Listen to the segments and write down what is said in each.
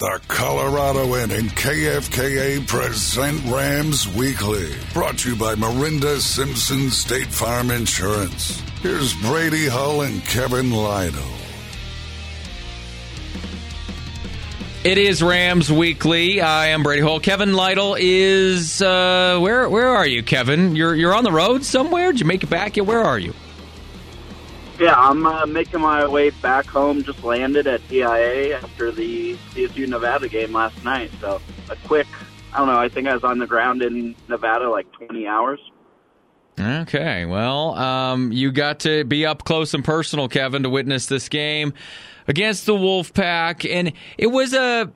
The Coloradoan and KFKA present Rams Weekly. Brought to you by Marinda Simpson State Farm Insurance. Here's Brady Hull and Kevin Lytle. It is Rams Weekly. I am Brady Hull. Kevin Lytle is uh, where? Where are you, Kevin? You're you're on the road somewhere. Did you make it back yet? Where are you? Yeah, I'm uh, making my way back home. Just landed at DIA after the CSU Nevada game last night. So a quick, I don't know. I think I was on the ground in Nevada like 20 hours. Okay, well, um, you got to be up close and personal, Kevin, to witness this game against the Wolfpack, and it was a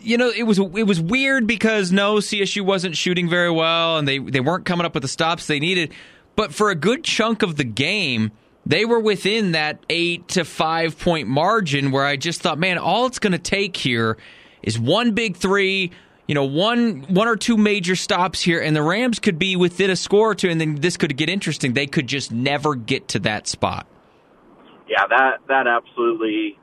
you know, it was it was weird because no, CSU wasn't shooting very well, and they they weren't coming up with the stops they needed. But for a good chunk of the game, they were within that eight to five point margin where I just thought, man, all it's going to take here is one big three, you know, one one or two major stops here, and the Rams could be within a score or two, and then this could get interesting. They could just never get to that spot. Yeah, that that absolutely,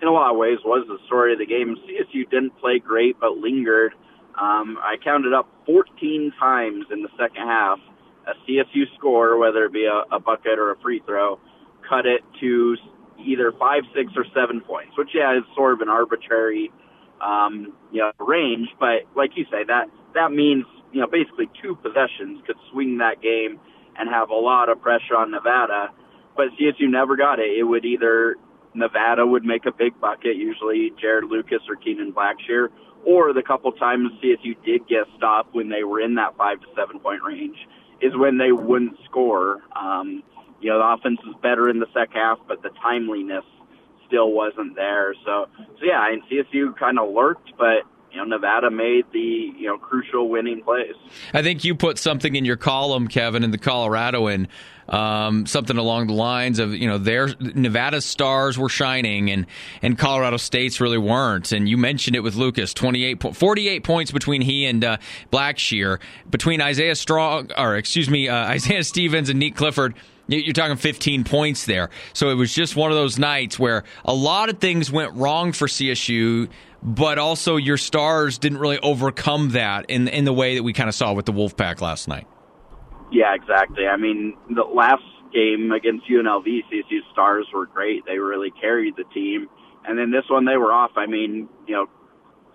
in a lot of ways, was the story of the game. CSU didn't play great, but lingered. Um, I counted up 14 times in the second half a CSU score, whether it be a, a bucket or a free throw, cut it to either five, six, or seven points, which yeah is sort of an arbitrary um, you know range. But like you say, that that means you know basically two possessions could swing that game and have a lot of pressure on Nevada. But CSU never got it. It would either Nevada would make a big bucket, usually Jarod Lucas or Kenan Blackshear, or the couple times CSU did get stopped when they were in that five to seven point range is when they wouldn't score. Um, you know, the offense was better in the second half, but the timeliness still wasn't there. So, so yeah, and CSU kind of lurked, but you know, Nevada made the you know crucial winning plays. I think you put something in your column, Kevin, in the Coloradoan, um, something along the lines of you know their Nevada's stars were shining and and Colorado State's really weren't. And you mentioned it with Lucas, 28, 48 points between he and uh, Blackshear, between Isaiah Strong, or excuse me, uh, Isaiah Stevens and Nique Clifford. You're talking 15 points there. So it was just one of those nights where a lot of things went wrong for CSU but also your stars didn't really overcome that in in the way that we kind of saw with the Wolfpack last night. Yeah, exactly. I mean, the last game against UNLV, CSU stars were great. They really carried the team, and then this one they were off. I mean, you know,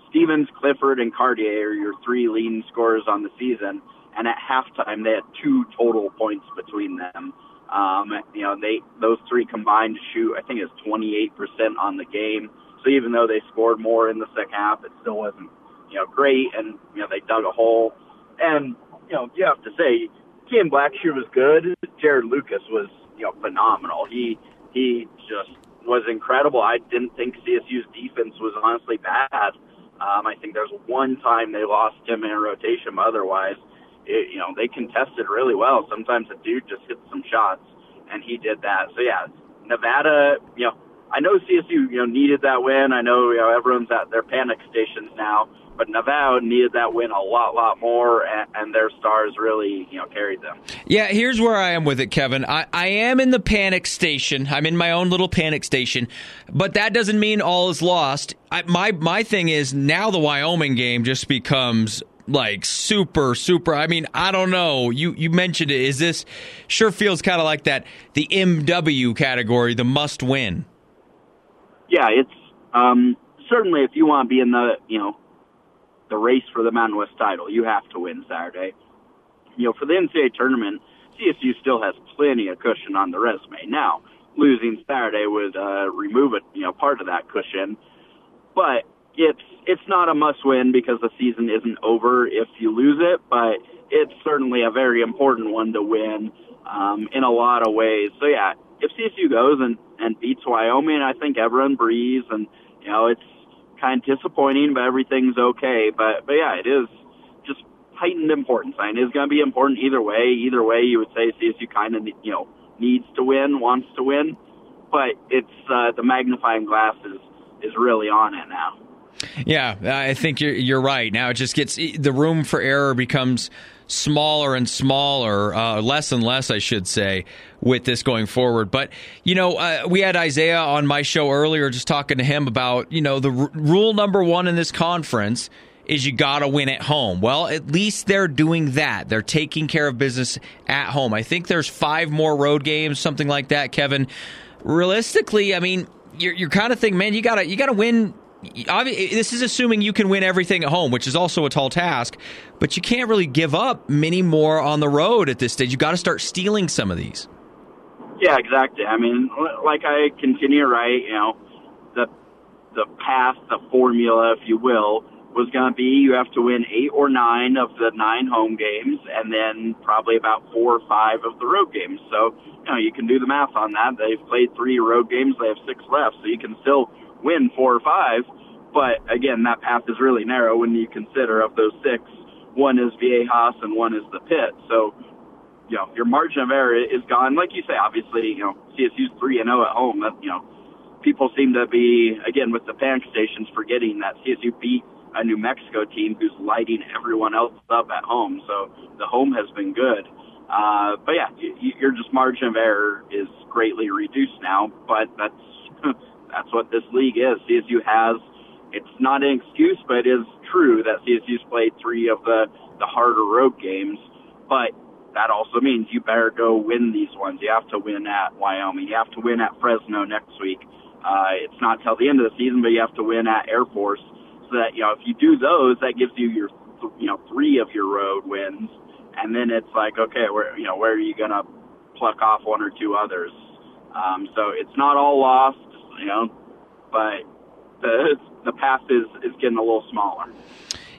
Stevens, Clifford, and Cartier are your three leading scorers on the season, and at halftime they had two total points between them. Um, you know, they those three combined shoot, I think it's 28% on the game. So even though they scored more in the second half, it still wasn't, you know, great. And, you know, they dug a hole. And, you know, you have to say, Ken Blackshear was good. Jarod Lucas was, you know, phenomenal. He, he just was incredible. I didn't think CSU's defense was honestly bad. Um, I think there's one time they lost him in a rotation, otherwise, it, you know, they contested really well. Sometimes a dude just hits some shots, and he did that. So yeah, Nevada, you know, I know CSU, you know, needed that win. I know, you know, everyone's at their panic stations now, but Nevada needed that win a lot, lot more, and, and, their stars really, you know, carried them. Yeah, here's where I am with it, Kevin. I, I am in the panic station. I'm in my own little panic station, but that doesn't mean all is lost. I, my my thing is now the Wyoming game just becomes like super super i mean i don't know you you mentioned it is this sure feels kind of like that the mw category the must win yeah, it's um, certainly if you want to be in the you know the race for the Mountain West title, you have to win Saturday. You know, for the NCAA tournament, CSU still has plenty of cushion on the resume. Now, losing Saturday would uh, remove it, you know, part of that cushion, but it's it's not a must win because the season isn't over if you lose it, but it's certainly a very important one to win um, in a lot of ways. So yeah, if CSU goes and and beats Wyoming, I think everyone breathes, and you know it's kind of disappointing, but everything's okay. But but yeah, it is just heightened importance. I mean, it's going to be important either way. Either way, you would say CSU kind of you know needs to win, wants to win, but it's uh, the magnifying glass is is really on it now. Yeah, I think you're you're right. Now it just gets the room for error becomes smaller and smaller, uh, less and less, I should say, with this going forward. But you know, uh, we had Isaiah on my show earlier, just talking to him about you know the r- rule number one in this conference is you got to win at home. Well, at least they're doing that. They're taking care of business at home. I think there's five more road games, something like that, Kevin. Realistically, I mean, you're, you're kind of thinking, man, you gotta you gotta win this is assuming you can win everything at home, which is also a tall task, but you can't really give up many more on the road at this stage. You've got to start stealing some of these. Yeah, exactly. I mean, like I continue to write, you know, the the path, the formula, if you will, was going to be you have to win eight or nine of the nine home games, and then probably about four or five of the road games. So, you know, you can do the math on that. They've played three road games; they have six left, so you can still win four or five. But again, that path is really narrow when you consider of those six, one is Viejas and one is the pit. So, you know, your margin of error is gone. Like you say, obviously, you know, CSU's three and zero oh at home. That you know, people seem to be again with the panic stations forgetting that CSU beat a New Mexico team who's lighting everyone else up at home. So the home has been good. Uh, but yeah, you, your just margin of error is greatly reduced now. But that's That's what this league is. CSU has. It's not an excuse, but it is true that CSU's played three of the the harder road games. But that also means you better go win these ones. You have to win at Wyoming. You have to win at Fresno next week. Uh, it's not till the end of the season, but you have to win at Air Force. So that you know, if you do those, that gives you your you know three of your road wins, and then it's like, okay, where you know where are you gonna pluck off one or two others? Um, so it's not all lost you know, but the the path is is getting a little smaller.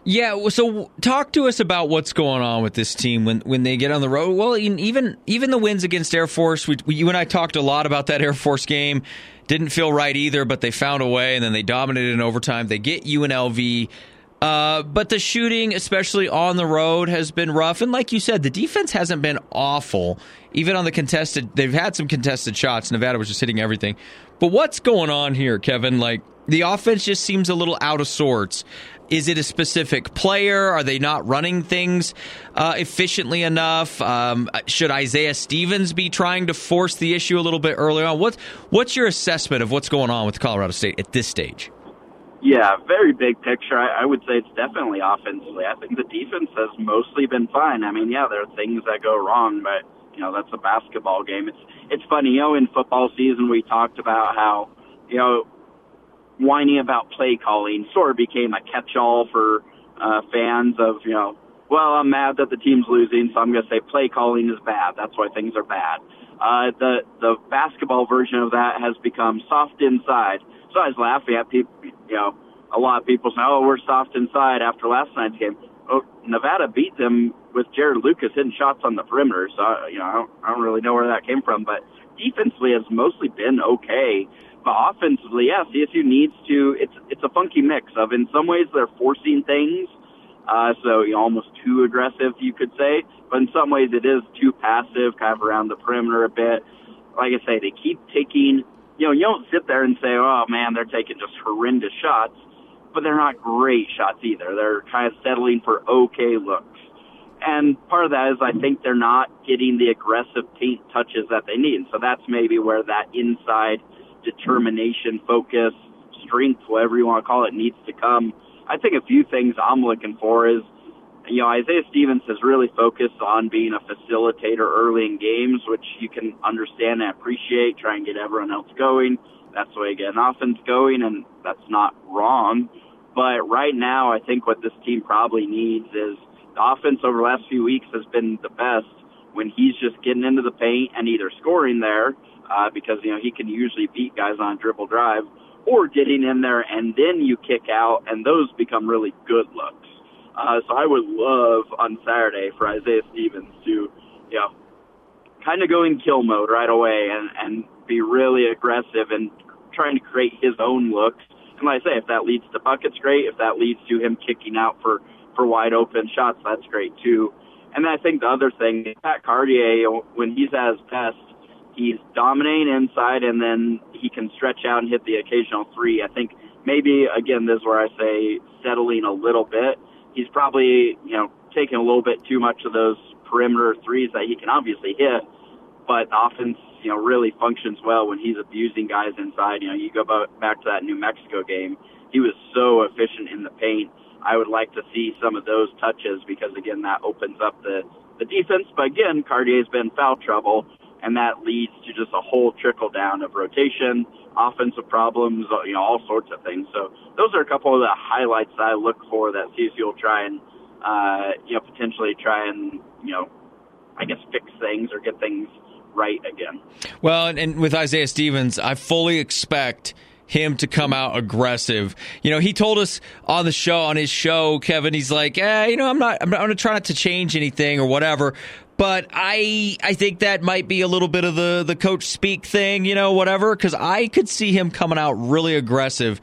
Yeah, so talk to us about what's going on with this team when, when they get on the road. Well, even even the wins against Air Force, we, we, you and I talked a lot about that Air Force game. Didn't feel right either, but they found a way, and then they dominated in overtime. They get UNLV. Uh, but the shooting, especially on the road, has been rough. And like you said, the defense hasn't been awful. Even on the contested, they've had some contested shots. Nevada was just hitting everything. But what's going on here, Kevin? Like the offense just seems a little out of sorts. Is it a specific player? Are they not running things uh, efficiently enough? Um, should Isaiah Stevens be trying to force the issue a little bit earlier on? What's what's your assessment of what's going on with Colorado State at this stage? Yeah, very big picture. I, I would say it's definitely offensively. I think the defense has mostly been fine. I mean, yeah, there are things that go wrong, but you know that's a basketball game. It's it's funny, you know, in football season we talked about how you know whining about play calling sort of became a catch-all for uh, fans of you know, well, I'm mad that the team's losing, so I'm going to say play calling is bad. That's why things are bad. Uh, the the basketball version of that has become soft inside. So I was laughing at people, you know, a lot of people say, "Oh, we're soft inside" after last night's game. Oh, Nevada beat them with Jarod Lucas hitting shots on the perimeter. So you know, I don't, I don't really know where that came from, but defensively has mostly been okay. But offensively, yeah, CSU needs to. It's it's a funky mix of in some ways they're forcing things, uh, so you know, almost too aggressive, you could say. But in some ways, it is too passive, kind of around the perimeter a bit. Like I say, they keep taking. You know, you don't sit there and say, "Oh man, they're taking just horrendous shots," but they're not great shots either. They're kind of settling for okay looks. And part of that is I think they're not getting the aggressive paint touches that they need. So that's maybe where that inside determination, focus, strength, whatever you want to call it, needs to come. I think a few things I'm looking for is, you know, Isaiah Stevens has really focused on being a facilitator early in games, which you can understand and appreciate, try and get everyone else going. That's the way you get an offense going, and that's not wrong. But right now, I think what this team probably needs is the offense over the last few weeks has been the best when he's just getting into the paint and either scoring there uh, because you know he can usually beat guys on dribble drive, or getting in there and then you kick out, and those become really good looks. Uh, so I would love on Saturday for Isaiah Stevens to, you know, kind of go in kill mode right away and and be really aggressive and trying to create his own looks and like I say, if that leads to buckets, great. If that leads to him kicking out for for wide open shots, that's great too. And I think the other thing, Pat Cartier, when he's at his best, he's dominating inside, and then he can stretch out and hit the occasional three. I think maybe again, this is where I say settling a little bit. He's probably you know taking a little bit too much of those perimeter threes that he can obviously hit, but offense you know really functions well when he's abusing guys inside. You know, you go back to that New Mexico game, he was so efficient in the paint. I would like to see some of those touches because again, that opens up the the defense. But again, Cartier's been foul trouble, and that leads to just a whole trickle down of rotation, offensive problems, you know, all sorts of things. So those are a couple of the highlights that I look for that CSU will try and, uh, you know, potentially try and, you know, I guess fix things or get things right again. Well, and, and with Isaiah Stevens, I fully expect him to come out aggressive. You know, he told us on the show, on his show, Kevin, he's like, eh, you know, I'm not, I'm, not, going to try not to change anything or whatever. But I, I think that might be a little bit of the, the coach speak thing, you know, whatever, because I could see him coming out really aggressive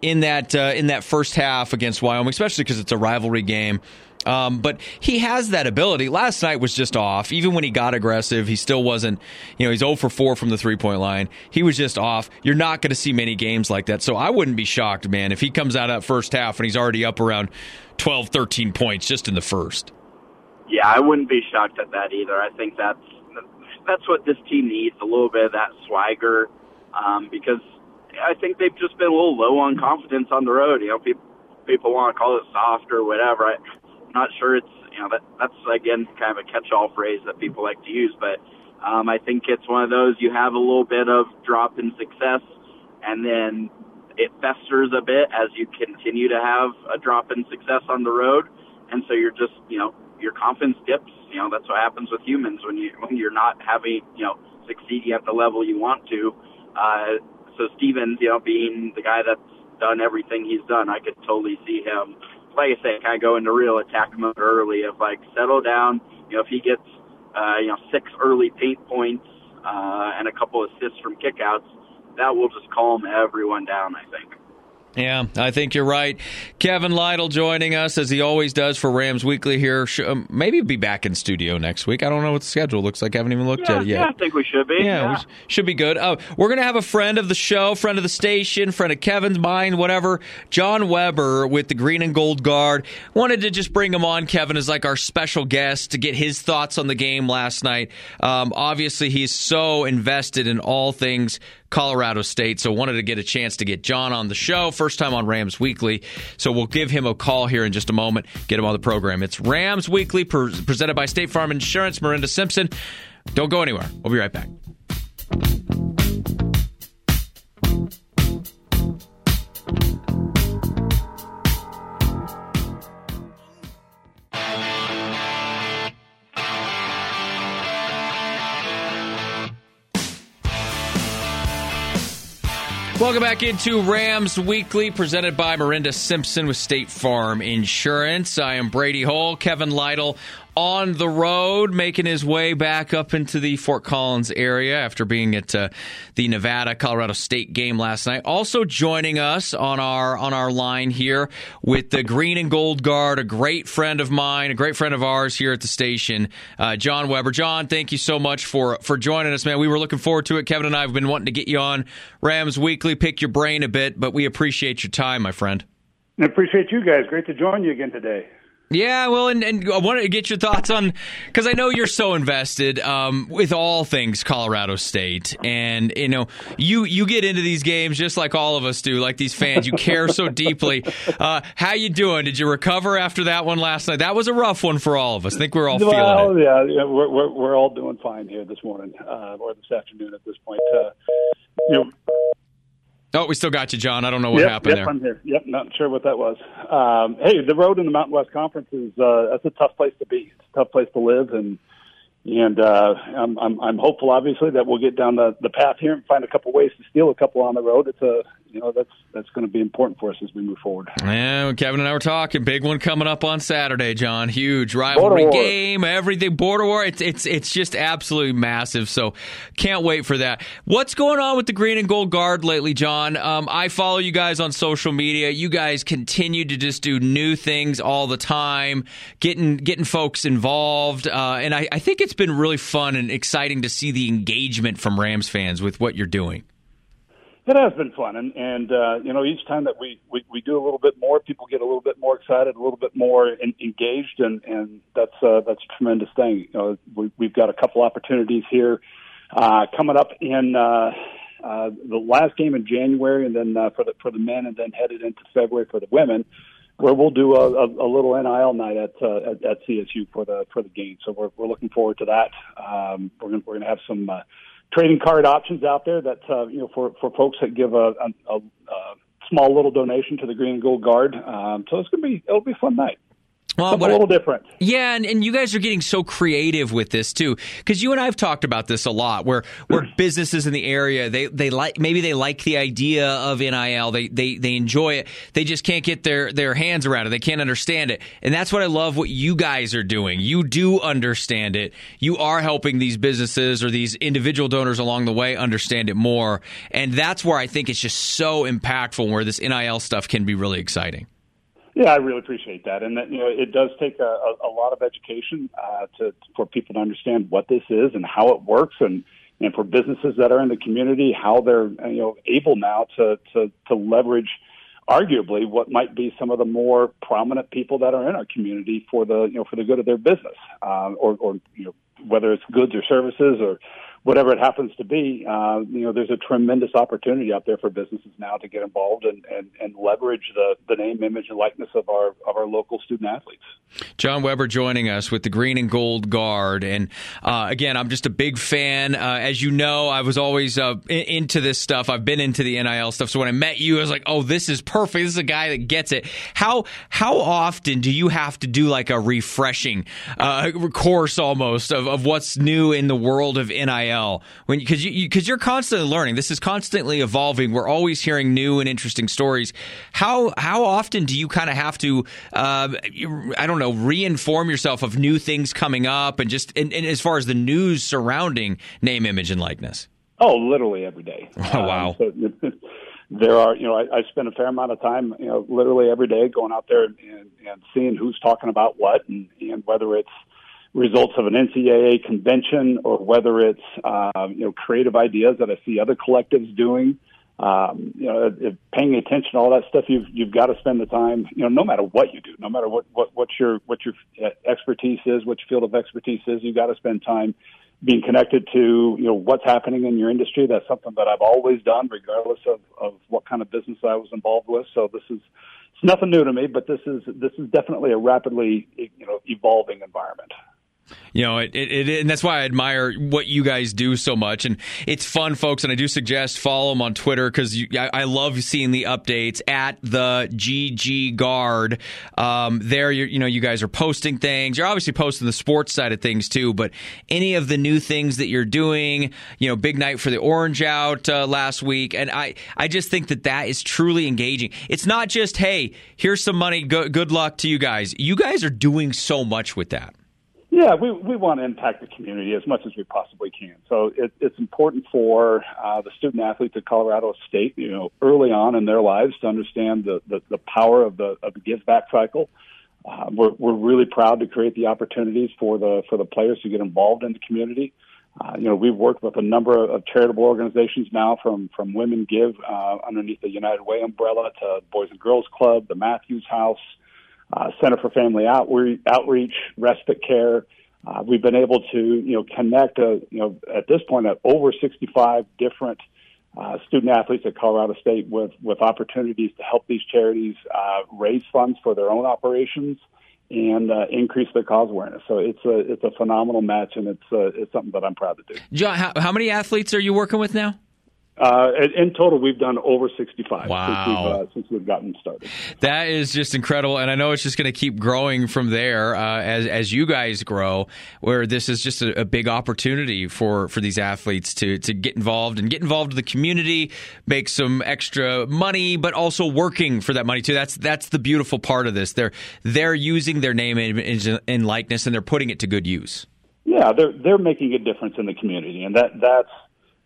in that, uh, in that first half against Wyoming, especially because it's a rivalry game. Um, but he has that ability. Last night was just off. Even when he got aggressive, he still wasn't, you know, he's 0 for 4 from the three point line. He was just off. You're not going to see many games like that. So I wouldn't be shocked, man, if he comes out that first half and he's already up around 12, 13 points just in the first. Yeah, I wouldn't be shocked at that either. I think that's that's what this team needs a little bit of that swagger um, because I think they've just been a little low on confidence on the road. You know, people people want to call it soft or whatever. I, not sure it's you know that that's again kind of a catch-all phrase that people like to use, but um, I think it's one of those you have a little bit of drop in success, and then it festers a bit as you continue to have a drop in success on the road, and so you're just you know your confidence dips. You know that's what happens with humans when you when you're not having you know succeeding at the level you want to. Uh, so Stevens, you know, being the guy that's done everything he's done, I could totally see him like I say, kind of go into real attack mode early of like settle down. You know, if he gets uh, you know six early paint points uh, and a couple assists from kickouts, that will just calm everyone down. I think. Yeah, I think you're right. Kevin Lytle joining us as he always does for Rams Weekly here. Um, maybe be back in studio next week. I don't know what the schedule looks like. I haven't even looked yeah, at it yet. Yeah, I think we should be. Yeah, yeah. should be good. Oh, we're going to have a friend of the show, friend of the station, friend of Kevin's mind, whatever. John Webber with the Green and Gold Guard. Wanted to just bring him on, Kevin, as like our special guest to get his thoughts on the game last night. Um, obviously, he's so invested in all things Colorado State. So wanted to get a chance to get John on the show. First time on Rams Weekly. So we'll give him a call here in just a moment, get him on the program. It's Rams Weekly pre- presented by State Farm Insurance. Miranda Simpson. Don't go anywhere. We'll be right back. Welcome back into Rams Weekly, presented by Miranda Simpson with State Farm Insurance. I am Brady Hull, Kevin Lytle on the road, making his way back up into the Fort Collins area after being at uh, the Nevada Colorado State game last night. Also joining us on our on our line here with the Green and Gold Guard, a great friend of mine, a great friend of ours here at the station, uh, John Webber. John, thank you so much for for joining us, man. We were looking forward to it. Kevin and I have been wanting to get you on Rams Weekly, pick your brain a bit, but we appreciate your time, my friend. I appreciate you guys. Great to join you again today. Yeah, well, and, and I wanted to get your thoughts on because I know you're so invested um, with all things Colorado State, and you know you you get into these games just like all of us do, like these fans. You care so deeply. Uh, how you doing? Did you recover after that one last night? That was a rough one for all of us. I think we're all well, feeling it. Yeah, yeah, we're, we're we're all doing fine here this morning uh, or this afternoon at this point. Uh, you know, Oh, we still got you, John. I don't know what yep, happened yep, there. I'm here. Yep, not sure what that was. Um, hey, the road in the Mountain West Conference is uh, that's a tough place to be. It's a tough place to live, and and uh, I'm, I'm I'm hopeful, obviously, that we'll get down the the path here and find a couple ways to steal a couple on the road. It's a you know that's that's going to be important for us as we move forward. Yeah, Kevin and I were talking. Big one coming up on Saturday, John. Huge rivalry game, everything. Border war. It's it's it's just absolutely massive. So can't wait for that. What's going on with the Green and Gold Guard lately, John? Um, I follow you guys on social media. You guys continue to just do new things all the time, getting getting folks involved, uh, and I, I think it's been really fun and exciting to see the engagement from Rams fans with what you're doing. It has been fun, and and uh, you know each time that we, we we do a little bit more, people get a little bit more excited, a little bit more in, engaged, and and that's uh, that's a tremendous thing. You know, we, we've got a couple opportunities here uh, coming up in uh, uh, the last game in January, and then uh, for the for the men, and then headed into February for the women, where we'll do a, a, a little NIL night at, uh, at at CSU for the for the game. So we're we're looking forward to that. Um, we're gonna, we're going to have some uh, trading card options out there that uh, you know for for folks that give a, a, a small little donation to the Green and Gold Guard. Um, so it's gonna be it'll be a fun night. Well, a little different. Yeah, and, and you guys are getting so creative with this too, because you and I have talked about this a lot. Where where mm. businesses in the area they they like maybe they like the idea of NIL, they they they enjoy it, they just can't get their their hands around it, they can't understand it, and that's what I love. What you guys are doing, you do understand it. You are helping these businesses or these individual donors along the way understand it more, and that's where I think it's just so impactful. Where this NIL stuff can be really exciting. Yeah, I really appreciate that, and that you know it does take a, a, a lot of education uh, to for people to understand what this is and how it works, and and for businesses that are in the community how they're you know able now to to to leverage arguably what might be some of the more prominent people that are in our community for the you know for the good of their business, uh, or or you know whether it's goods or services or whatever it happens to be, uh, you know, there's a tremendous opportunity out there for businesses now to get involved and, and, and leverage the, the name, image, and likeness of our of our local student athletes. John Webber joining us with the Green and Gold Guard, and uh, again, I'm just a big fan. Uh, as you know, I was always uh, into this stuff. I've been into the NIL stuff. So when I met you, I was like, "Oh, this is perfect. This is a guy that gets it." How how often do you have to do like a refreshing uh, course almost of, of what's new in the world of NIL? NIL when because you because you, are constantly learning. This is constantly evolving. We're always hearing new and interesting stories. How how often do you kind of have to uh, I don't know reinform yourself of new things coming up and just and, and as far as the news surrounding name, image, and likeness? Oh, literally every day. Oh wow. Um, so, there are, you know, I, I spend a fair amount of time, you know, literally every day going out there and, and seeing who's talking about what and, and whether it's results of an NCAA convention or whether it's uh, you know creative ideas that I see other collectives doing. Um, you know, paying attention to all that stuff, you've you've got to spend the time. You know, no matter what you do, no matter what what what your what your expertise is, what your field of expertise is, you've got to spend time being connected to you know what's happening in your industry. That's something that I've always done, regardless of of what kind of business I was involved with. So this is it's nothing new to me, but this is this is definitely a rapidly you know evolving environment you know, it, it, it, and that's why I admire what you guys do so much. And it's fun, folks. And I do suggest follow them on Twitter because I, I, love seeing the updates at the GG Guard. Um, there, you know, you guys are posting things. You're obviously posting the sports side of things too, but any of the new things that you're doing, you know, big night for the Orange Out uh, last week, and I, I just think that that is truly engaging. It's not just, hey, here's some money, go, good luck to you guys. You guys are doing so much with that. Yeah, we we want to impact the community as much as we possibly can. So it, it's important for uh, the student athletes at Colorado State, you know, early on in their lives to understand the the, the power of the of the give back cycle. Uh, we're we're really proud to create the opportunities for the for the players to get involved in the community. Uh, you know, we've worked with a number of charitable organizations now, from from Women Give uh, underneath the United Way umbrella to Boys and Girls Club, the Matthews House uh, Center for Family Outreach, Outreach Respite Care. Uh, we've been able to, you know, connect, uh, you know, at this point, at over 65 different uh, student athletes at Colorado State with with opportunities to help these charities uh, raise funds for their own operations and uh, increase their cause awareness. So it's a it's a phenomenal match, and it's uh, it's something that I'm proud to do. John, how, how many athletes are you working with now? Uh, in total, we've done over 65 wow. since, we've, uh, since we've gotten started. That is just incredible, and I know it's just going to keep growing from there uh, as as you guys grow. Where this is just a, a, big opportunity for for these athletes to to get involved and get involved in the community, make some extra money, but also working for that money too. That's that's the beautiful part of this. They're they're using their name and likeness, and they're putting it to good use. Yeah, they're they're making a difference in the community, and that that's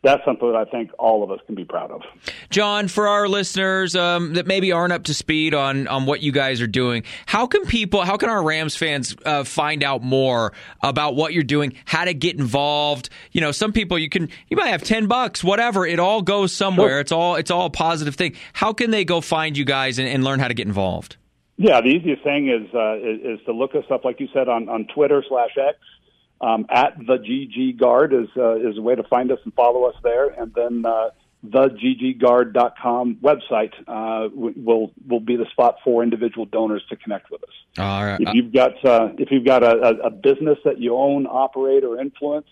that's something that I think all of us can be proud of. John, for our listeners um, that maybe aren't up to speed on on what you guys are doing, how can people, how can our Rams fans uh, find out more about what you're doing, how to get involved? You know, some people you can you might have ten bucks, whatever. It all goes somewhere. Sure. It's all it's all a positive thing. How can they go find you guys and, and learn how to get involved? Yeah, the easiest thing is, uh, is is to look us up, like you said, on on Twitter slash X um, at the GG Guard is uh, is a way to find us and follow us there, and then uh, the ggguard.com website uh, will will be the spot for individual donors to connect with us. All right. If you've got uh, if you've got a, a, business that you own, operate, or influence,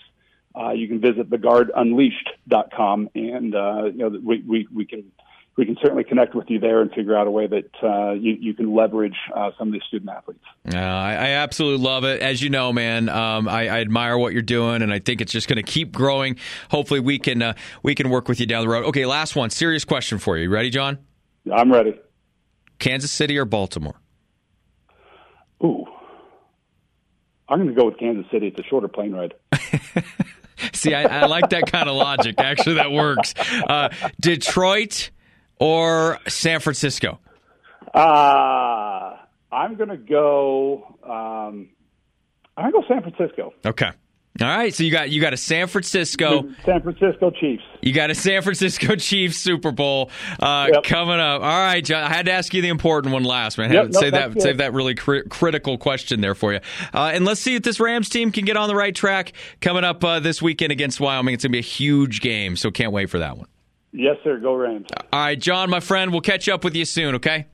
uh, you can visit theguardunleashed.com, and uh, you know we, we we can we can certainly connect with you there and figure out a way that uh, you, you can leverage uh, some of these student athletes. Uh, I, I, absolutely love it. As you know, man, um, I, I, admire what you're doing, and I think it's just going to keep growing. Hopefully, we can uh, we can work with you down the road. Okay, last one. Serious question for you. Ready, John? I'm ready. Kansas City or Baltimore? Ooh, I'm going to go with Kansas City. It's a shorter plane ride. See, I, I, like that kind of logic. Actually, that works. Uh, Detroit or San Francisco? Uh, I'm going to go. Um, I'm going to go San Francisco. Okay. All right, so you got you got a San Francisco San Francisco Chiefs. You got a San Francisco Chiefs Super Bowl uh, yep. coming up. All right, John, I had to ask you the important one last, man. Yep, save that save that really cri- critical question there for you. Uh, and let's see if this Rams team can get on the right track coming up uh, this weekend against Wyoming. It's going to be a huge game, so can't wait for that one. Yes, sir. Go Rams. All right, John, my friend, we'll catch up with you soon, okay?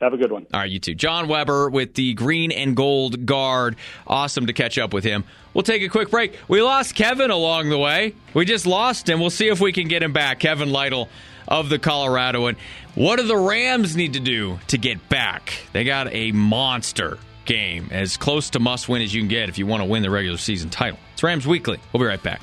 Have a good one. All right, you too. John Webber with the green and gold guard. Awesome to catch up with him. We'll take a quick break. We lost Kevin along the way. We just lost him. We'll see if we can get him back. Kevin Lytle of the Colorado. And what do the Rams need to do to get back? They got a monster game, as close to must win as you can get if you want to win the regular season title. It's Rams Weekly. We'll be right back.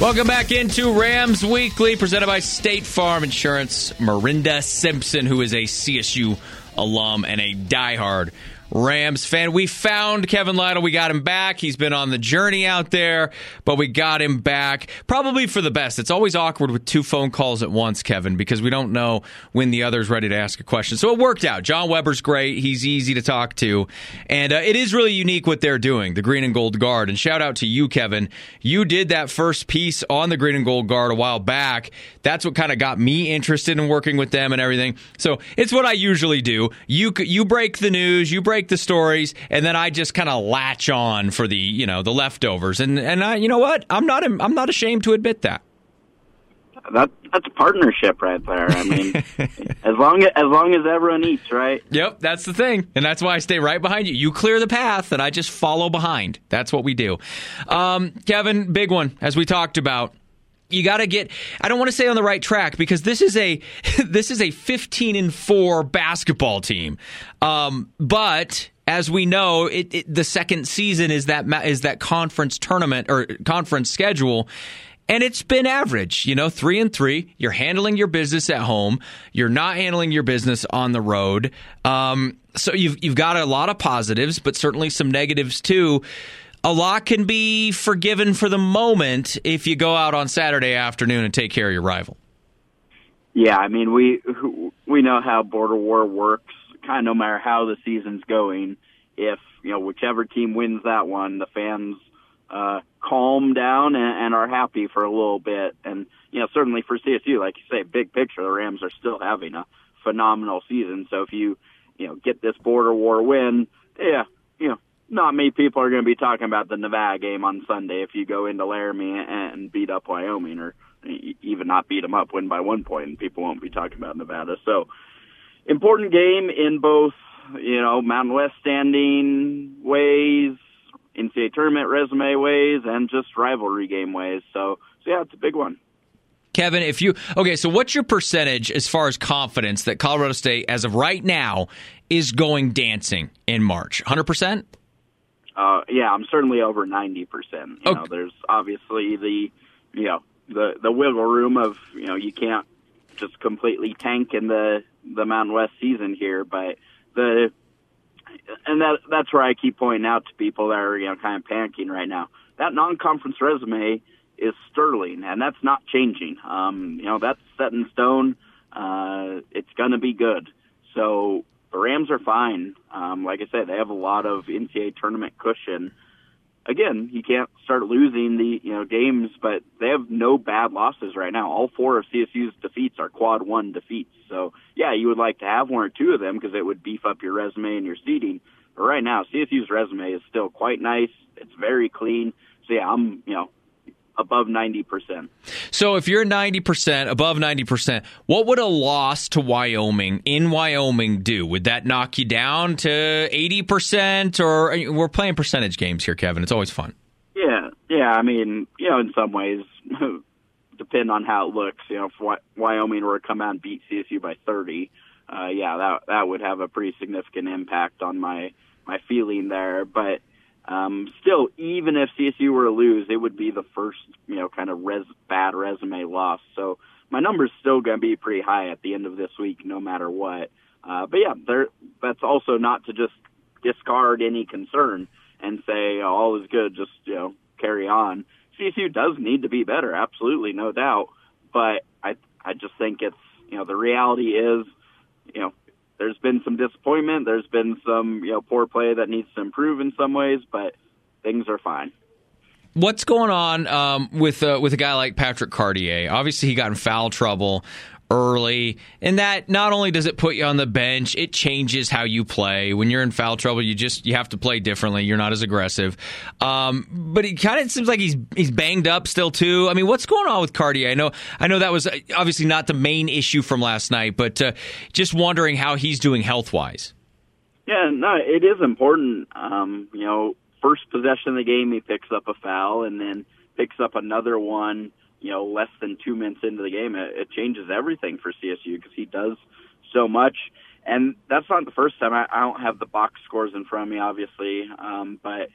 Welcome back into Rams Weekly, presented by State Farm Insurance. Marinda Simpson, who is a CSU alum and a diehard Rams fan. We found Kevin Lytle. We got him back. He's been on the journey out there, but we got him back. Probably for the best. It's always awkward with two phone calls at once, Kevin, because we don't know when the other's ready to ask a question. So it worked out. John Webber's great. He's easy to talk to. And uh, it is really unique what they're doing, the Green and Gold Guard. And shout out to you, Kevin. You did that first piece on the Green and Gold Guard a while back. That's what kind of got me interested in working with them and everything. So it's what I usually do. You, you break the news, you break break the stories, and then I just kind of latch on for the you know the leftovers. And and I, you know what? I'm not I'm not ashamed to admit that. That that's a partnership right there. I mean, as long as as long as everyone eats, right? Yep, that's the thing, and that's why I stay right behind you. You clear the path, and I just follow behind. That's what we do. Um, Kevin, big one as we talked about you got to get I don't want to say on the right track because this is a this is a 15 and 4 basketball team. Um, but as we know, it, it, the second season is that is that conference tournament or conference schedule and it's been average, you know, 3 and 3. You're handling your business at home. You're not handling your business on the road. Um, so you've you've got a lot of positives, but certainly some negatives too a lot can be forgiven for the moment if you go out on Saturday afternoon and take care of your rival. Yeah, I mean we we know how border war works. Kind of no matter how the season's going, if you know whichever team wins that one, the fans uh, calm down and, and are happy for a little bit. And you know certainly for CSU, like you say, big picture, the Rams are still having a phenomenal season. So if you you know get this border war win, yeah, you know not many people are going to be talking about the Nevada game on Sunday if you go into Laramie and beat up Wyoming or even not beat them up, win by one point, and people won't be talking about Nevada. So important game in both, you know, Mountain West standing ways, NCAA tournament resume ways, and just rivalry game ways. So, so yeah, it's a big one. Kevin, if you okay, so what's your percentage as far as confidence that Colorado State, as of right now, is going dancing in March? Hundred percent. Uh, yeah, I'm certainly over ninety percent. You okay. know, there's obviously the, you know, the the wiggle room of you know you can't just completely tank in the the Mountain West season here, but the and that that's where I keep pointing out to people that are you know kind of panicking right now. That non-conference resume is sterling, and that's not changing. Um, you know that's set in stone. Uh, it's going to be good. So the Rams are fine. Um, like I said, they have a lot of NCAA tournament cushion again, you can't start losing the you know games, but they have no bad losses right now. All four of CSU's defeats are quad one defeats. So yeah, you would like to have one or two of them because it would beef up your resume and your seeding. But right now, CSU's resume is still quite nice. It's very clean. So yeah, I'm you know above 90%. So if you're 90%, above 90%, what would a loss to Wyoming in Wyoming do? Would that knock you down to 80% or we're playing percentage games here, Kevin. It's always fun. Yeah. Yeah, I mean, you know, in some ways depend on how it looks, you know, if Wyoming were to come out and beat CSU by 30, uh, yeah, that that would have a pretty significant impact on my my feeling there, but um, still, even if CSU were to lose, it would be the first, you know, kind of res- bad resume loss. So my number's still going to be pretty high at the end of this week, no matter what. Uh, but yeah, there, that's also not to just discard any concern and say oh, all is good, just you know, carry on. CSU does need to be better, absolutely, no doubt. But I, I just think it's, you know, the reality is, you know, there's been some disappointment. There's been some you know poor play that needs to improve in some ways, but things are fine. What's going on um, with uh, with a guy like Patrick Cartier? Obviously, he got in foul trouble early. And that not only does it put you on the bench, it changes how you play. When you're in foul trouble, you just you have to play differently. You're not as aggressive. Um, but it kind of seems like he's he's banged up still too. I mean, what's going on with Cartier? I know I know that was uh, obviously not the main issue from last night, but uh, just wondering how he's doing health wise. Yeah, no, it is important. Um, you know, first possession of the game, he picks up a foul, and then picks up another one you know, less than two minutes into the game, it, it changes everything for CSU because he does so much. And that's not the first time. I, I don't have the box scores in front of me, obviously, um, but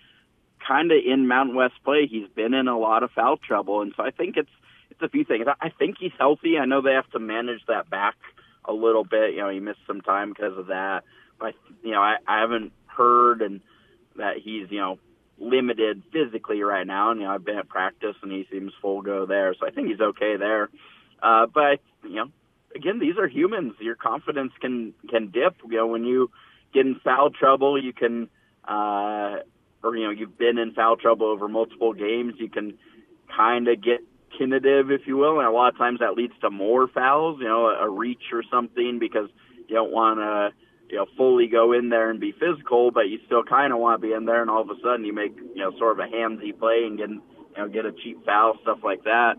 kind of in Mountain West play, he's been in a lot of foul trouble, and so I think it's it's a few things. I think he's healthy. I know they have to manage that back a little bit. You know, he missed some time because of that. But you know, I, I haven't heard and that he's you know limited physically right now. And you know, I've been at practice and he seems full go there, so I think he's okay there. Uh, but you know, again, these are humans. Your confidence can can dip. You know, when you get in foul trouble, you can, uh, or you know, you've been in foul trouble over multiple games. You can kind of get tentative, if you will, and a lot of times that leads to more fouls. You know, a, a reach or something because you don't want to you know, fully go in there and be physical, but you still kind of want to be in there, and all of a sudden you make, you know, sort of a handsy play and get, you know, get a cheap foul, stuff like that.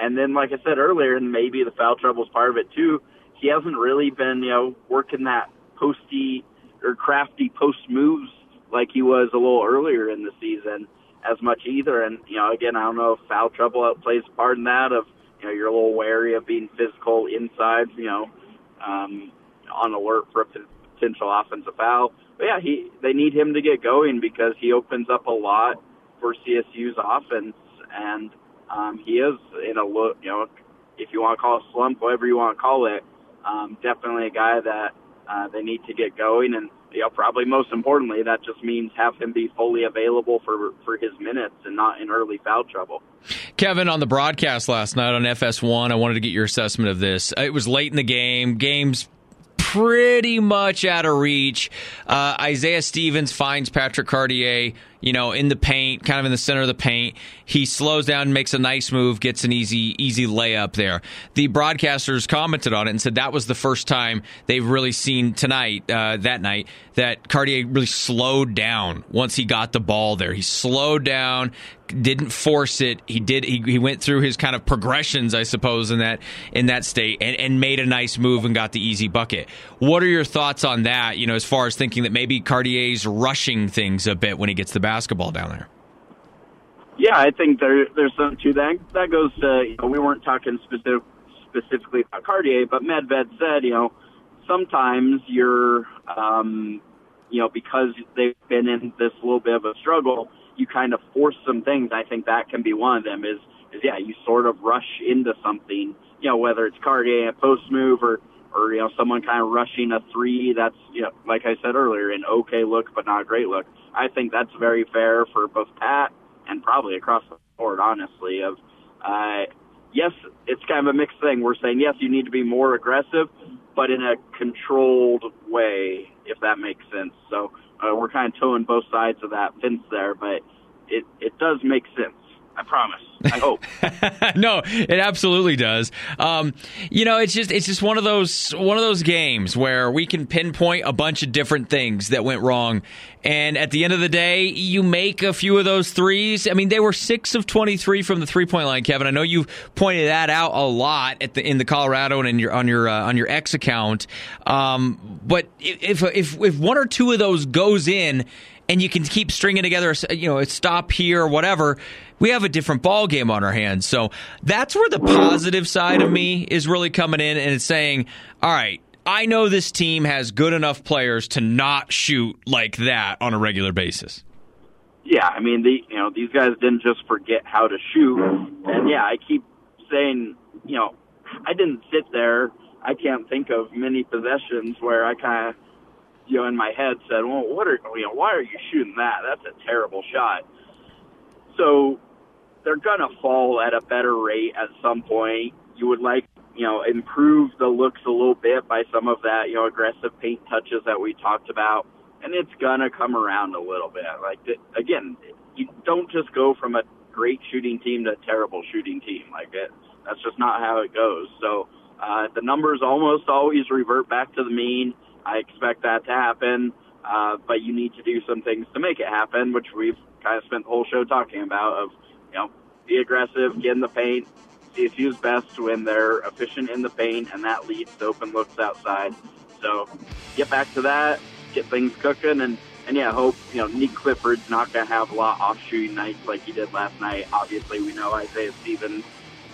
And then, like I said earlier, and maybe the foul trouble is part of it too. He hasn't really been, you know, working that posty or crafty post moves like he was a little earlier in the season as much either. And you know, again, I don't know if foul trouble plays a part in that. Of you know, you're a little wary of being physical inside. You know, um, on alert for a potential offensive foul. But yeah, he they need him to get going because he opens up a lot for CSU's offense, and um, he is in a look. You know, if you want to call it slump, whatever you want to call it, um, definitely a guy that uh, they need to get going. And you know, probably most importantly, that just means have him be fully available for for his minutes and not in early foul trouble. Kevin, on the broadcast last night on FS1, I wanted to get your assessment of this. It was late in the game. Games pretty much out of reach. Uh, Isaiah Stevens finds Patrick Cartier, you know, in the paint, kind of in the center of the paint. He slows down, makes a nice move, gets an easy, easy layup there. The broadcasters commented on it and said that was the first time they've really seen tonight, uh, that night, that Cartier really slowed down once he got the ball there. He slowed down, didn't force it. He did. He, he went through his kind of progressions, I suppose, in that in that state, and, and made a nice move and got the easy bucket. What are your thoughts on that? You know, as far as thinking that maybe Cartier's rushing things a bit when he gets the basketball down there. Yeah, I think there there's some to that. That goes to you know, we weren't talking specific, specifically about Cartier, but Medved said you know sometimes you're um, you know because they've been in this little bit of a struggle, you kind of force some things. I think that can be one of them. Is is yeah, you sort of rush into something. You know whether it's Cartier a post move or or you know someone kind of rushing a three. That's you know like I said earlier, an okay look but not a great look. I think that's very fair for both Pat and probably across the board, honestly. Of uh, yes, it's kind of a mixed thing. We're saying yes, you need to be more aggressive, but in a controlled way, if that makes sense. So uh, we're kind of towing both sides of that fence there, but it it does make sense. I promise. I hope. no, it absolutely does. Um, you know, it's just it's just one of those one of those games where we can pinpoint a bunch of different things that went wrong, and at the end of the day, you make a few of those threes. I mean, they were six of twenty three from the three point line, Kevin. I know you've pointed that out a lot at the in the Colorado and in your on your uh, on your X account. Um, but if if if one or two of those goes in and you can keep stringing together, you know, a stop here or whatever, we have a different ball game on our hands. So that's where the positive side of me is really coming in and it's saying, all right, I know this team has good enough players to not shoot like that on a regular basis. Yeah, I mean, the you know these guys didn't just forget how to shoot, and yeah, I keep saying, you know, I didn't sit there. I can't think of many possessions where I kind of you know, in my head said, well, what are, you know, why are you shooting that? That's a terrible shot. So they're to fall at a better rate at some point. You would like, you know, improve the looks a little bit by some of that, you know, aggressive paint touches that we talked about. And it's to come around a little bit. Like, again, you don't just go from a great shooting team to a terrible shooting team. Like, it, that's just not how it goes. So, uh, the numbers almost always revert back to the mean. I expect that to happen, uh, but you need to do some things to make it happen, which we've kind of spent the whole show talking about. Of you know, be aggressive, get in the paint. CSU's best when they're efficient in the paint, and that leads to open looks outside. So get back to that, get things cooking, and and yeah, hope you know Nique Clifford's not going to have a lot off shooting nights like he did last night. Obviously, we know Isaiah Stevens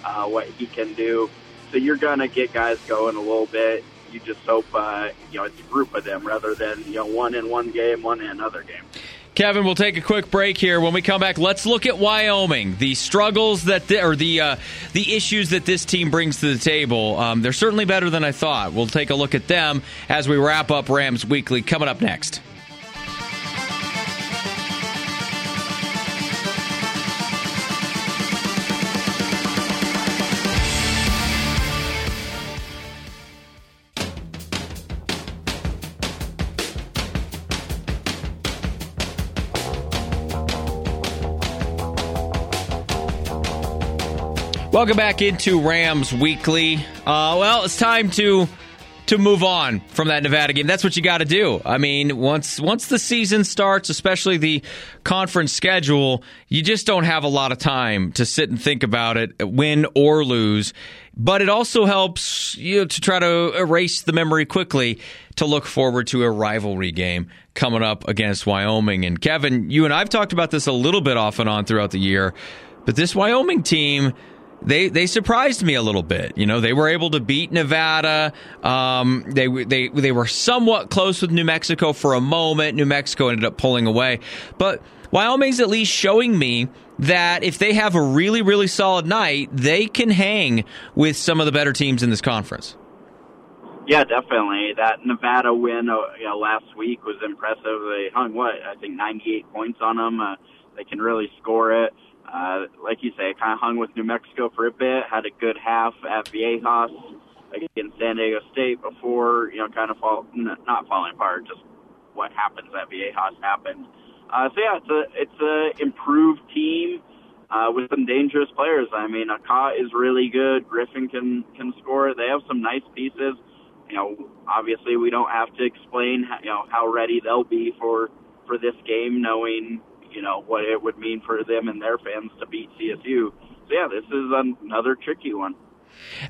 uh, what he can do. So you're going to get guys going a little bit you just hope uh, you know it's a group of them rather than you know one in one game, one in another game. Kevin, we'll take a quick break here. When we come back, let's look at Wyoming. The struggles that, the, or the uh, the issues that this team brings to the table. Um, they're certainly better than I thought. We'll take a look at them as we wrap up Rams Weekly. Coming up next. Welcome back into Rams Weekly. Uh, well, it's time to to move on from that Nevada game. That's what you got to do. I mean, once once the season starts, especially the conference schedule, you just don't have a lot of time to sit and think about it, win or lose. But it also helps you know, to try to erase the memory quickly to look forward to a rivalry game coming up against Wyoming. And Kevin, you and I've talked about this a little bit off and on throughout the year, but this Wyoming team they they surprised me a little bit. You know, they were able to beat Nevada. Um, they they they were somewhat close with New Mexico for a moment. New Mexico ended up pulling away, but Wyoming's at least showing me that if they have a really really solid night, they can hang with some of the better teams in this conference. Yeah, definitely. That Nevada win uh, you know, last week was impressive. They hung what I think 98 points on them. Uh, they can really score it. Uh, like you say, kind of hung with New Mexico for a bit. Had a good half at Viejas against San Diego State before, you know, kind of fall, not falling apart. Just what happens at Viejas happened. Uh, so yeah, it's a it's a improved team uh, with some dangerous players. I mean, Akot is really good. Griffin can can score. They have some nice pieces. You know, obviously we don't have to explain how, you know how ready they'll be for for this game, knowing you know what it would mean for them and their fans to beat CSU. So yeah, this is another tricky one.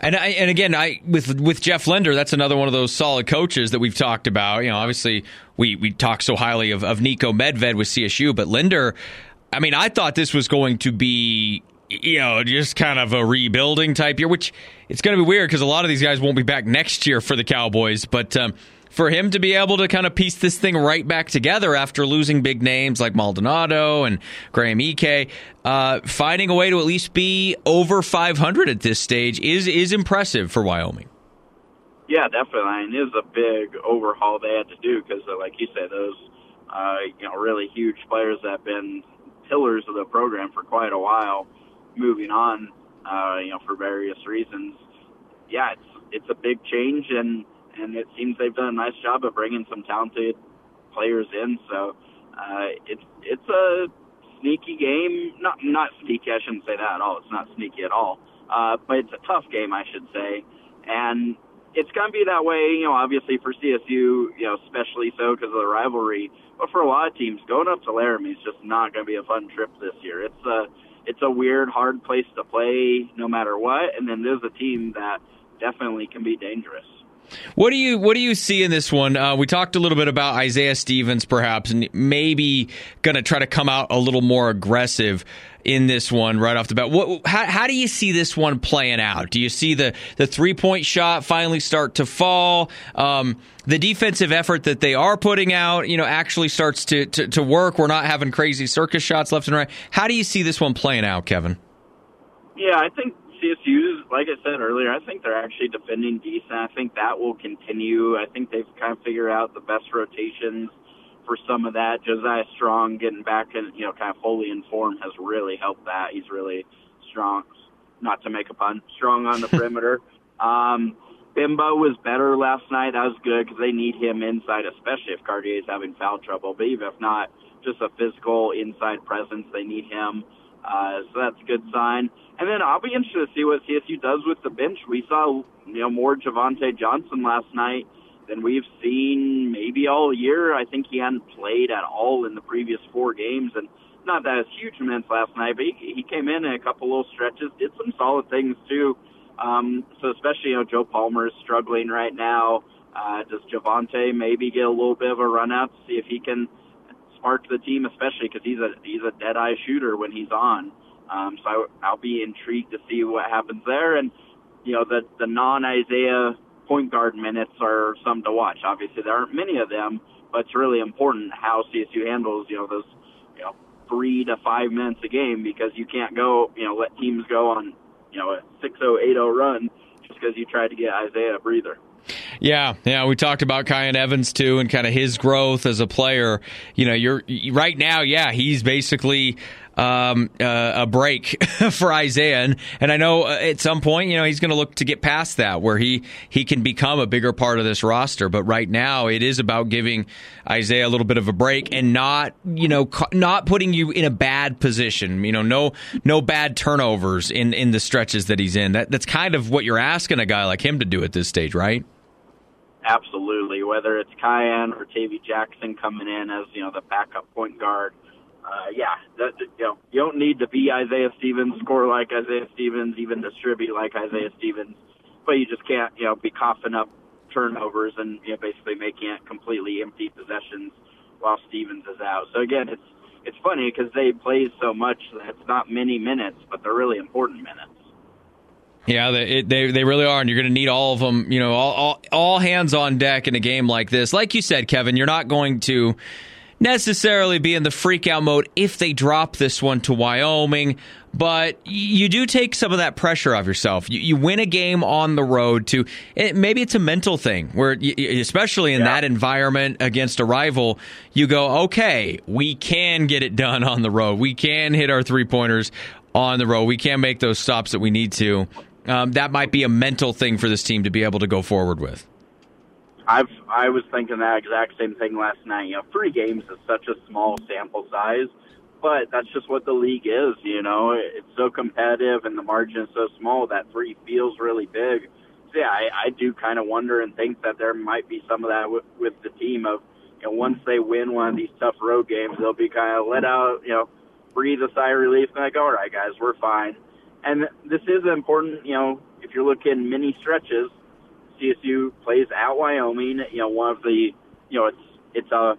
And I, and again, I with with Jeff Linder, that's another one of those solid coaches that we've talked about. You know, obviously we we talk so highly of, of Niko Medved with CSU, but Linder. I mean, I thought this was going to be you know, just kind of a rebuilding type year, which it's going to be weird because a lot of these guys won't be back next year for the Cowboys. But um, for him to be able to kind of piece this thing right back together after losing big names like Maldonado and Graham Ike, uh, finding a way to at least be over 500 at this stage is is impressive for Wyoming. Yeah, definitely. and it is a big overhaul they had to do because, uh, like you said, those uh, you know really huge players that have been pillars of the program for quite a while moving on, uh, you know, for various reasons. Yeah, it's it's a big change, and and it seems they've done a nice job of bringing some talented players in. So uh, it's it's a sneaky game. Not not sneaky. I shouldn't say that at all. It's not sneaky at all. Uh, but it's a tough game, I should say, and it's going to be that way. You know, obviously for CSU, you know, especially so because of the rivalry. But for a lot of teams, going up to Laramie is just not going to be a fun trip this year. It's a it's a weird, hard place to play no matter what. And then there's a team that definitely can be dangerous. What do you what do you see in this one? Uh, we talked a little bit about Isaiah Stevens, perhaps, and maybe going to try to come out a little more aggressive in this one right off the bat. What, how, how do you see this one playing out? Do you see the the three point shot finally start to fall? Um, the defensive effort that they are putting out, you know, actually starts to, to, to work. We're not having crazy circus shots left and right. How do you see this one playing out, Kevin? Yeah, I think CSU's, like I said earlier, I think they're actually defending decent. I think that will continue. I think they've kind of figured out the best rotations for some of that. Josiah Strong getting back and you know kind of fully informed has really helped that. He's really strong, not to make a pun, strong on the perimeter. Um, Bimbo was better last night. That was good because they need him inside, especially if Cartier is having foul trouble. But even if not, just a physical inside presence, they need him. Uh, so that's a good sign. And then I'll be interested to see what CSU does with the bench. We saw, you know, more Javonte Johnson last night than we've seen maybe all year. I think he hadn't played at all in the previous four games, and not that it's huge minutes last night, but he, he came in in a couple little stretches, did some solid things too. Um, so especially, you know, Joe Palmer is struggling right now. Uh, does Javonte maybe get a little bit of a run out to see if he can spark the team, especially because he's a he's a dead eye shooter when he's on. Um, so I, I'll be intrigued to see what happens there. And you know, the the non Isaiah point guard minutes are some to watch. Obviously, there aren't many of them, but it's really important how CSU handles you know those you know three to five minutes a game because you can't go you know let teams go on you know a six zero eight zero run just because you tried to get Isaiah a breather. Yeah, yeah, we talked about Kyan Evans too, and kind of his growth as a player. You know, you're right now. Yeah, he's basically um, uh, a break for Isaiah, and, and I know uh, at some point, you know, he's going to look to get past that, where he he can become a bigger part of this roster. But right now, it is about giving Isaiah a little bit of a break and not, you know, not putting you in a bad position. You know, no no bad turnovers in in the stretches that he's in. That that's kind of what you're asking a guy like him to do at this stage, right? Absolutely. Whether it's Kyan or Tavy Jackson coming in as you know the backup point guard, uh, yeah, that, you know you don't need to be Isaiah Stevens, score like Isaiah Stevens, even distribute like Isaiah Stevens, but you just can't you know be coughing up turnovers and you know basically making it completely empty possessions while Stevens is out. So again, it's it's funny because they play so much that it's not many minutes, but they're really important minutes. Yeah, they, they they really are, and you're going to need all of them. You know, all, all all hands on deck in a game like this. Like you said, Kevin, you're not going to necessarily be in the freak out mode if they drop this one to Wyoming, but you do take some of that pressure off yourself. You, you win a game on the road to it, maybe it's a mental thing where, you, especially in yeah. that environment against a rival, you go, okay, we can get it done on the road. We can hit our three pointers on the road. We can make those stops that we need to um, that might be a mental thing for this team to be able to go forward with. I've I was thinking that exact same thing last night. You know, three games is such a small sample size, but that's just what the league is. You know, it's so competitive and the margin is so small that three feels really big. So yeah, I, I do kind of wonder and think that there might be some of that with, with the team of know once they win one of these tough road games, they'll be kind of let out. You know, breathe a sigh of relief and like, all right, guys, we're fine and this is important. You know, if you're looking mini stretches, CSU plays at Wyoming. You know, one of the you know it's it's a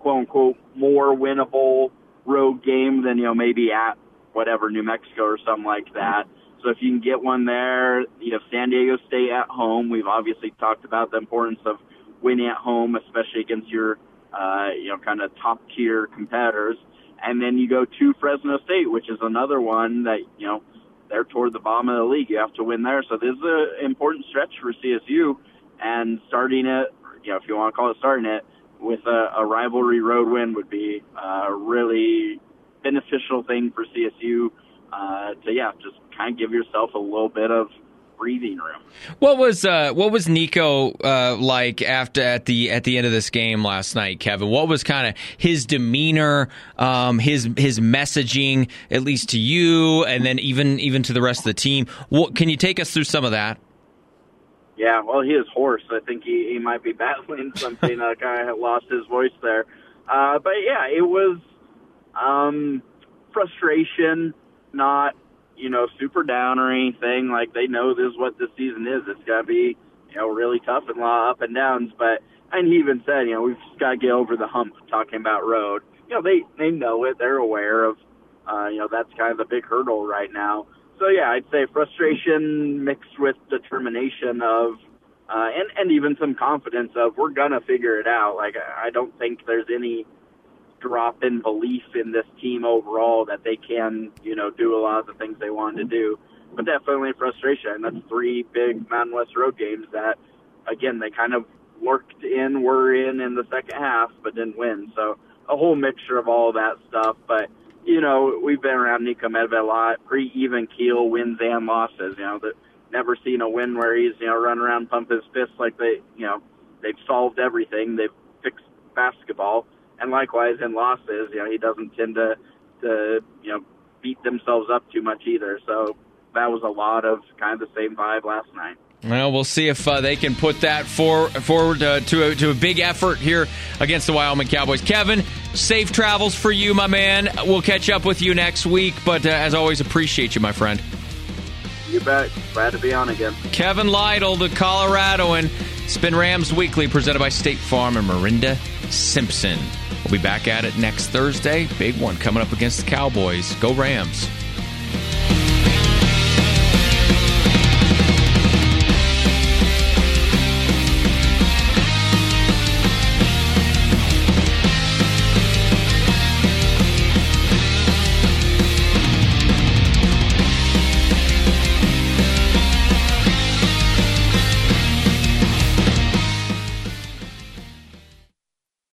quote unquote more winnable road game than you know maybe at whatever New Mexico or something like that. So if you can get one there, you have San Diego State at home. We've obviously talked about the importance of winning at home, especially against your uh, you know kind of top tier competitors. And then you go to Fresno State, which is another one that you know they're toward the bottom of the league. You have to win there. So this is an important stretch for CSU, and starting it, you know, if you want to call it starting it with a, a rivalry road win would be a really beneficial thing for CSU uh, to yeah, just kind of give yourself a little bit of breathing room. What was uh, what was Niko uh, like after at the at the end of this game last night, Kevin? What was kind of his demeanor, um, his his messaging, at least to you, and then even even to the rest of the team? What can you take us through some of that? Yeah, well, he is hoarse. I think he, he might be battling something. uh, kind of lost his voice there. Uh, but yeah, it was um, frustration, not you know super down or anything. Like they know this is what this season is. It's to be you know really tough and a lot of up and downs. But and he even said, you know, we've got to get over the hump. Talking about road, you know, they they know it. They're aware of, uh, you know, that's kind of the big hurdle right now. So yeah, I'd say frustration mixed with determination of, uh, and and even some confidence of we're gonna figure it out. Like I don't think there's any drop in belief in this team overall that they can, you know, do a lot of the things they wanted to do. But definitely frustration. And that's three big Mountain West road games that, again, they kind of worked in, were in in the second half, but didn't win. So a whole mixture of all that stuff. But you know, we've been around Niko Medved a lot, pretty even keel wins and losses. You know, that never seen a win where he's you know run around pump his fists like they you know they've solved everything. They've fixed basketball and likewise in losses, you know, he doesn't tend to to you know beat themselves up too much either. So that was a lot of kind of the same vibe last night. Well, we'll see if uh, they can put that for, forward uh, to, a, to a big effort here against the Wyoming Cowboys. Kevin, safe travels for you, my man. We'll catch up with you next week, but uh, as always, appreciate you, my friend. You bet. Glad to be on again. Kevin Lytle, the Coloradoan. Spin Rams Weekly, presented by State Farm and Marinda Simpson be back at it next Thursday. Big one coming up against the Cowboys. Go Rams.